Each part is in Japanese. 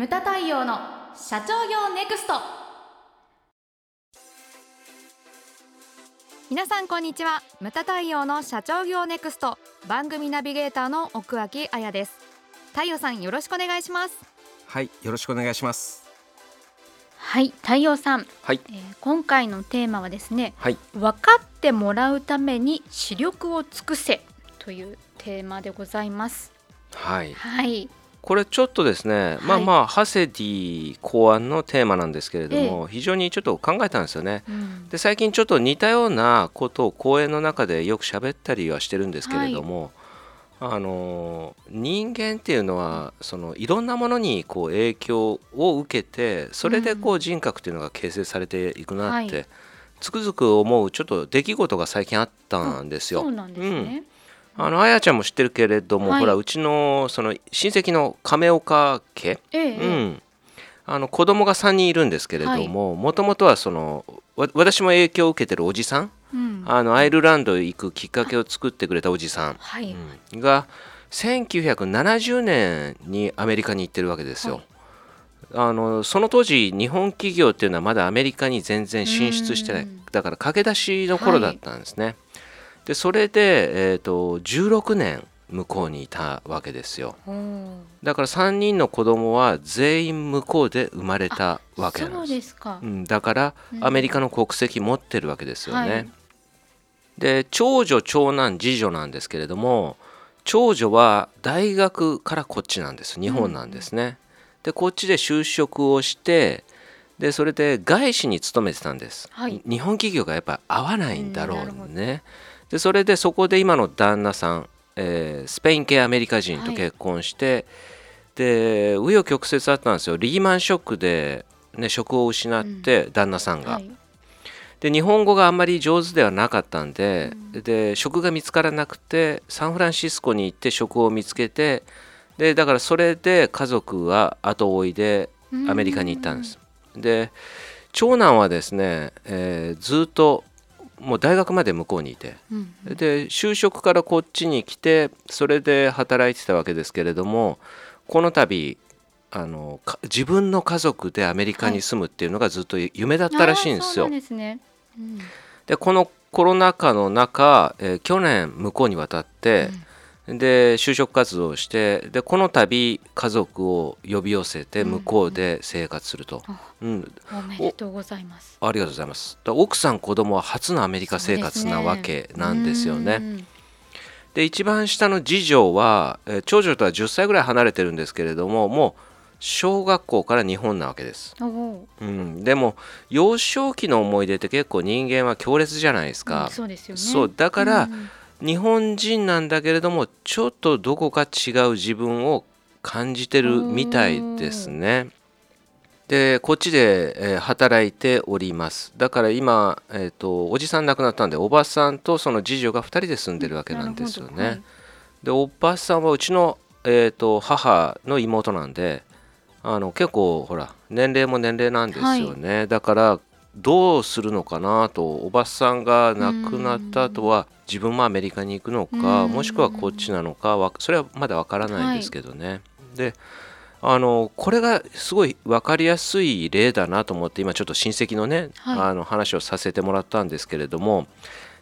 ムタ太陽の社長業ネクスト。皆さんこんにちは。ムタ太陽の社長業ネクスト。番組ナビゲーターの奥脇彩です。太陽さんよろしくお願いします。はいよろしくお願いします。はい太陽さん、はい。えー今回のテーマはですねはい。分かってもらうために視力を尽くせというテーマでございます。はい。はいこれちょっとですね、まあまあハセディ考案のテーマなんですけれども、非常にちょっと考えたんですよね。うん。で最近ちょっと似たようなことを講演の中でよく喋ったりはしてるんですけれども、あの人間っていうのはそのいろんなものにこう影響を受けてそれでこう人格っていうのが形成されていくなって、はいつくづく思うちょっと出来事が最近あったんですよ。そうなんあのあやちゃんも知ってるけれども、はい。ほらうちのその親戚の亀岡家、ええうえ。えん、あの子供が3人いるんですけれどももともとはそのわ私も影響を受けてるおじさん、うん。あのアイルランドへ行くきっかけを作ってくれたおじさん、はい、うん。が1970年にアメリカに行ってるわけですよ。はい。あのその当時日本企業っていうのはまだアメリカに全然進出してない。うん。だから駆け出しの頃だったんですね。でそれで、えー、と16年向こうにいたわけですよ。おーだから3人の子供は全員向こうで生まれたわけなんそうです。うん、だからうんアメリカの国籍持ってるわけですよね。はいで長女長男次女なんですけれども長女は大学からこっちなんです日本なんですね。でこっちで就職をしてでそれで外資に勤めてたんです。はい日本企業がやっぱ合わないんだろうんなるほどうね。でそれでそこで今の旦那さん、えースペイン系アメリカ人と結婚して、で紆余曲折あったんですよ。リーマンショックで、ね、職を失って旦那さんが。はい。で日本語があんまり上手ではなかったんで,、で職が見つからなくてサンフランシスコに行って職を見つけてでだからそれで家族は後追いでアメリカに行ったんです。で長男はですね、えーずっともう大学まで向こうにいて。うんで就職からこっちに来てそれで働いてたわけですけれどもこの度あのか自分の家族でアメリカに住むっていうのがずっと夢だったらしいんですよ。あーそうなんですね、うん。でこのコロナ禍の中、えー去年向こうに渡って、で就職活動をしてでこの度家族を呼び寄せて向こうで生活すると、あうん。おめでとうございます。ありがとうございます。だ奥さん子供は初のアメリカ生活なわけなんですよね。うんで一番下の次女は、えー長女とは10歳ぐらい離れてるんですけれどももう小学校から日本なわけです。うん、でも幼少期の思い出って結構人間は強烈じゃないですか。うんそうですよね。そうだからうん日本人なんだけれどもちょっとどこか違う自分を感じてるみたいですね。でこっちで、えー働いておりますだから今、えー、とおじさん亡くなったんでおばさんとその次女が2人で住んでるわけなんですよね。でおばさんはうちの、えー、と母の妹なんであの結構ほら年齢も年齢なんですよね、だからどうするのかなとおばさんが亡くなった後は自分もアメリカに行くのかうん。もしくはこっちなのかわそれはまだわからないんですけどね。であのこれがすごい分かりやすい例だなと思って今ちょっと親戚のね、はい。あの話をさせてもらったんですけれども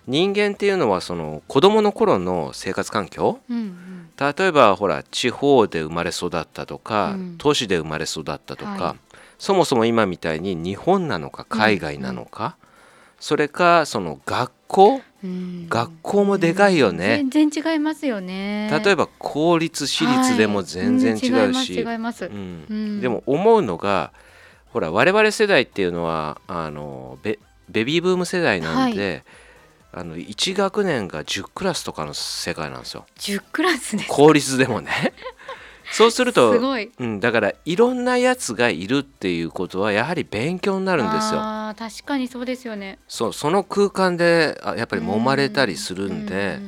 人間っていうのはその子供の頃の生活環境うんうん。例えばほら地方で生まれ育ったとか、うん。都市で生まれ育ったとか、はそもそも今みたいに日本なのか海外なのか、それかその学校うん。学校もでかいよね。全然違いますよね。例えば公立私立でも全然違うし、でも思うのがほら我々世代っていうのはあのベベビーブーム世代なんで、あの1学年が10クラスとかの世界なんですよ。10クラスです公立でもねそうするとすごいうん、だからいろんなやつがいるっていうことはやはり勉強になるんですよ。あー確かにそうですよねそうその空間であやっぱり揉まれたりするんで、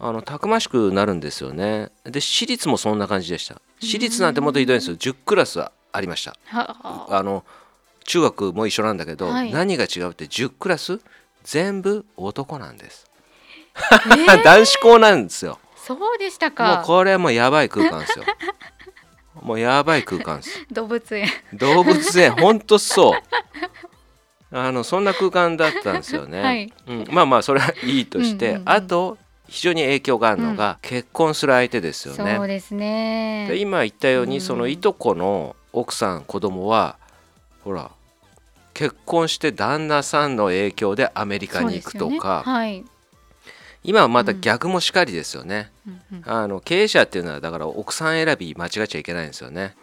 あのたくましくなるんですよね。で私立もそんな感じでした。私立なんてもっとひどいんですよ。10クラスはありました。はああの中学も一緒なんだけど、はい何が違うって10クラス全部男なんです。えー 男子校なんですよ。そうでしたもうかこれはもうやばい空間ですよ。もうやばい空間です。動物園。動物園。ほんとそう。あのそんな空間だったんですよね、はい。うん、まあまあそれはいいとして、うんうんうん。あと非常に影響があるのが、結婚する相手ですよね。そうですね。で今言ったように、うん。そのいとこの奥さん子供はほら結婚して旦那さんの影響でアメリカに行くとか、ね。はい、今はまた逆もしかりですよね、あの経営者っていうのはだから奥さん選び間違えちゃいけないんですよね、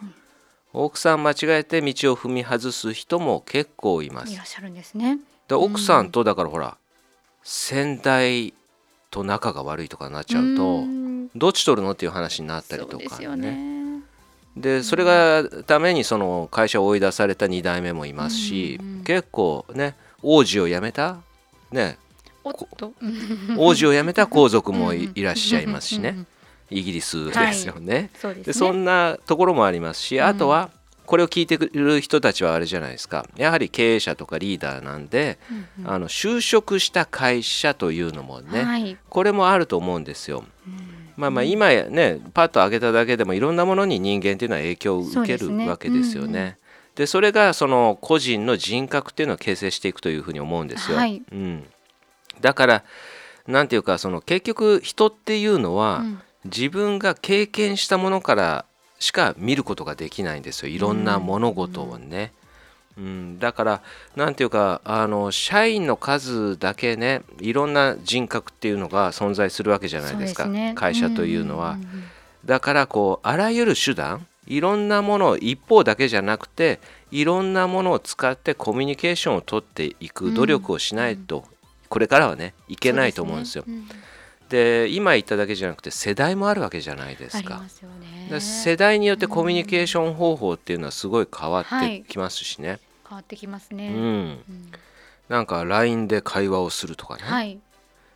奥さん間違えて道を踏み外す人も結構います。いらっしゃるんですね。で奥さんとだからほら先代と仲が悪いとかなっちゃうとん。どっち取るのっていう話になったりとかよね。でそれがためにその会社を追い出された2代目もいますし、結構ね王子を辞めたね 王子を辞めた皇族もいらっしゃいますしね。イギリスですよね。そうですね。でそんなところもありますしうん。あとはこれを聞いてくれる人たちはあれじゃないですか。やはり経営者とかリーダーなんで、うんうん。あの就職した会社というのもね、はい。これもあると思うんですよ。うん。まあまあ今ねパッと上げただけでもいろんなものに人間っていうのは影響を受けそうですねるわけですようんうんね。でそれがその個人の人格っていうのを形成していくというふうに思うんですよ。はい。うん、だからなんていうかその結局人っていうのは、うん。自分が経験したものからしか見ることができないんですよ。いろんな物事をね。うん、だからなんていうかあの社員の数だけねいろんな人格っていうのが存在するわけじゃないですか。ね。会社というのは。んんん。だからこうあらゆる手段いろんなものを一方だけじゃなくていろんなものを使ってコミュニケーションを取っていく努力をしないと、これからはねいけないと思うんですよ。で今言っただけじゃなくて世代もあるわけじゃないですか。すよね。で世代によってコミュニケーション方法っていうのはすごい変わってきますしね。変わってきますね、うん、うん。なんか LINE で会話をするとかね、はい。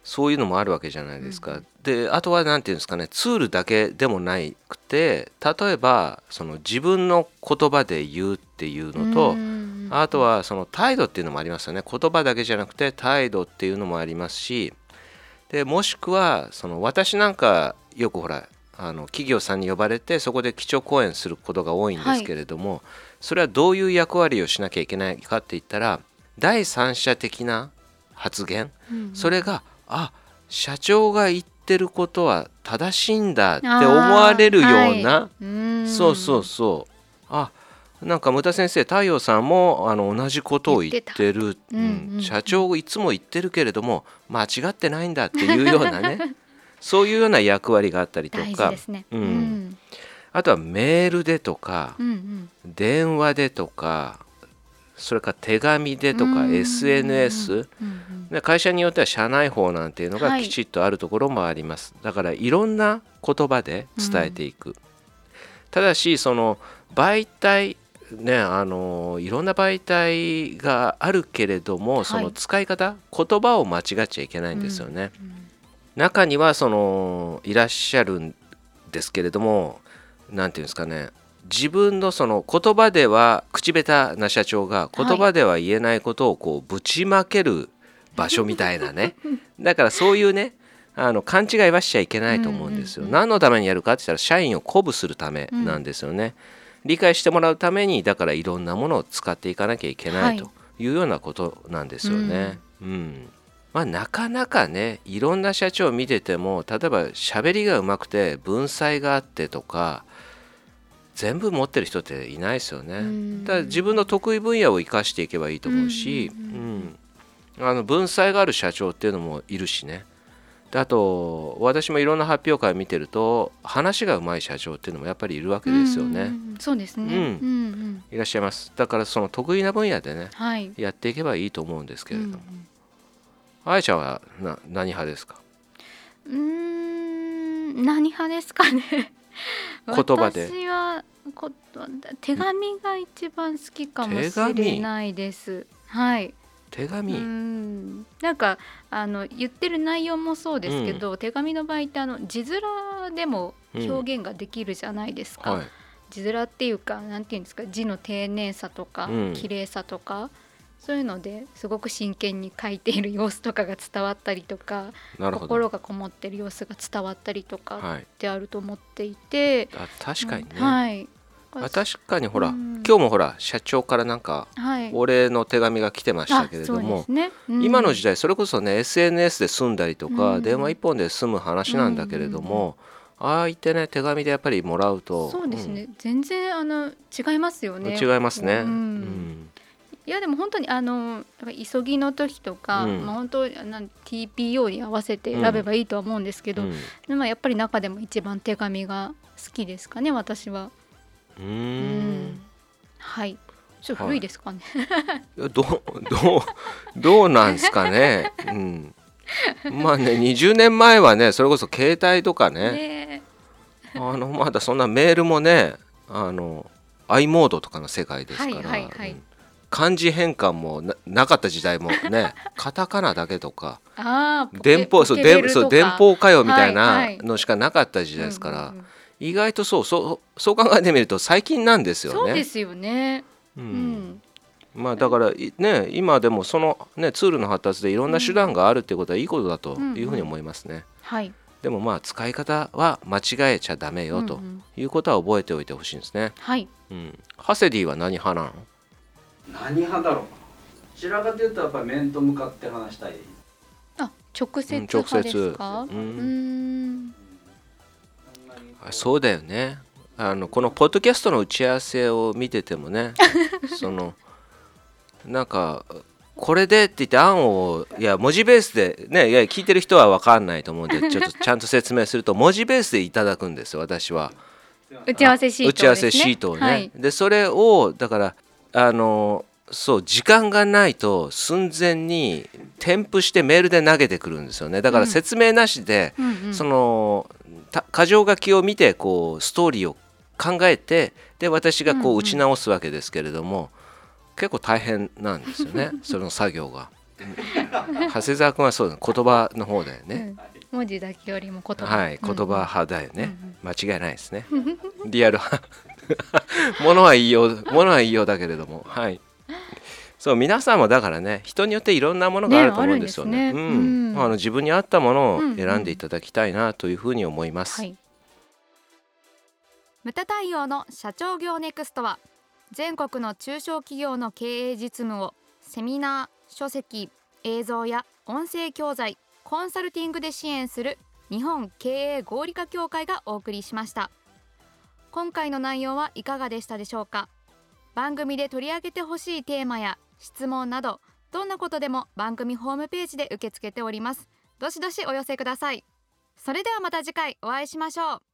そういうのもあるわけじゃないですか。であとは何て言うんですかねツールだけでもなくて例えばその自分の言葉で言うっていうのと、うんあとはその態度っていうのもありますよね。言葉だけじゃなくて態度っていうのもありますしでもしくはその私なんかよくほらあの企業さんに呼ばれてそこで基調講演することが多いんですけれども、それはどういう役割をしなきゃいけないかって言ったら第三者的な発言うんそれがあ社長が言ってることは正しいんだって思われるような、うん。そうそうそう。あなんか牟田先生太陽さんもあの同じことを言ってる。うん。うんうん社長いつも言ってるけれども間違ってないんだっていうようなね。そういうような役割があったりとか。ですね。うん。うん。あとはメールでとかうんうん。電話でとかそれから手紙でとかうん SNS 会社によっては社内法なんていうのがはい。きちっとあるところもあります、だからいろんな言葉で伝えていく、ただしその媒体ねあのいろんな媒体があるけれども、い。その使い方言葉を間違っちゃいけないんですよね、うん中にはそのいらっしゃるんですけれども何ていうんですかね。自分のその言葉では口下手な社長が言葉では言えないことをこうぶちまける場所みたいなね。だからそういうねあの勘違いはしちゃいけないと思うんですよ。うんうんうん何のためにやるかって言ったら社員を鼓舞するためなんですよね。理解してもらうためにだからいろんなものを使っていかなきゃいけないはいというようなことなんですよね。うんまあ、なかなかねいろんな社長を見てても例えば喋りがうまくて文才があってとか全部持ってる人っていないですよね。うんだから自分の得意分野を生かしていけばいいと思うし、うんうんうんあの文才がある社長っていうのもいるしね。であと私もいろんな発表会を見てると話がうまい社長っていうのもやっぱりいるわけですよね。うんうんうんそうですね。うん。うんうん。いらっしゃいます。だからその得意な分野でねはい。やっていけばいいと思うんですけれども。うんあやちゃんはな何派ですか？うーん何派ですかね？言葉で。私はこ手紙が一番好きかもしれないです。はい手紙、うん。なんかあの言ってる内容もそうですけど、手紙の場合ってあの字面でも表現ができるじゃないですか、はい。字面っていうかなんていうんですか字の丁寧さとか、うん。綺麗さとかそういうのですごく真剣に書いている様子とかが伝わったりとか心がこもってる様子が伝わったりとかはい。ってあると思っていて、あ確かにね、はいあ確かにほら、うん。今日もほら社長からなんかはい。お礼の手紙が来てましたけれどもですね。うん。今の時代それこそね SNS で済んだりとか、うん。電話一本で済む話なんだけれども、ああ言ってね手紙でやっぱりもらうとそうですね、全然あの違いますようんね。違いますね。うん。うん。いやでも本当にあの急ぎの時とか、うん。まあ本当なん TPO に合わせて選べばいいとは思うんですけど、うん。でまあやっぱり中でも一番手紙が好きですかね私は。うん。ん。はい。ちょっと古いですかね。い。やどうどうどうなんですかね。うん、まあね20年前はねそれこそ携帯とかね。ねあのまだそんなメールもねあの i モードとかの世界ですから、はいはいはい。うん。漢字変換もななかった時代もね カタカナだけとか電報そう電そう電報かよみたいはいなはい。のしかなかった時代ですから、うんうんうん意外とそうそうそう考えてみると最近なんですよね。そうですよね。ううんん。まあだからいね今でもそのねツールの発達でいろんな手段があるっていうことはいいことだというふうに思いますね。はい。でもまあ使い方は間違えちゃダメよとうんうんいうことは覚えておいてほしいんですね。はい。うん。ハセディは何派なの？何派だろう？どちらかというとやっぱり面と向かって話したいあ直接うん派ですか？ううんん。あそうだよね。あのこのポッドキャストの打ち合わせを見ててもね そのなんかこれでって言って案をいや文字ベースでねいや聞いてる人は分かんないと思うんで ちょっとちゃんと説明すると文字ベースでいただくんですよ私は。打ち合わせシートですね。打ち合わせシートをね。はい。でそれをだからあのそう時間がないと寸前に添付してメールで投げてくるんですよね。だから説明なしで、うんうん。そのた箇条書きを見てこうストーリーを考えてで私がこうんううん。打ち直すわけですけれども、結構大変なんですよね その作業が。長谷沢君はそうだ言葉の方だよね。うん。文字だけよりも言葉。はい、言葉うん。派だよね、うん間違いないですね。リアル派。ものは言いようものは言いようだけれどもはいそう皆さんもだからね人によっていろんなものがあると思うんですよね。ねね。うん。うん。あの自分に合ったものをうんうん選んでいただきたいなというふうに思います、はい。ムタ対応の社長業ネクストは全国の中小企業の経営実務をセミナー書籍映像や音声教材コンサルティングで支援する日本経営合理化協会がお送りしました。今回の内容はいかがでしたでしょうか？番組で取り上げてほしいテーマや質問などどんなことでも番組ホームページで受け付けております。どしどしお寄せください。それではまた次回お会いしましょう。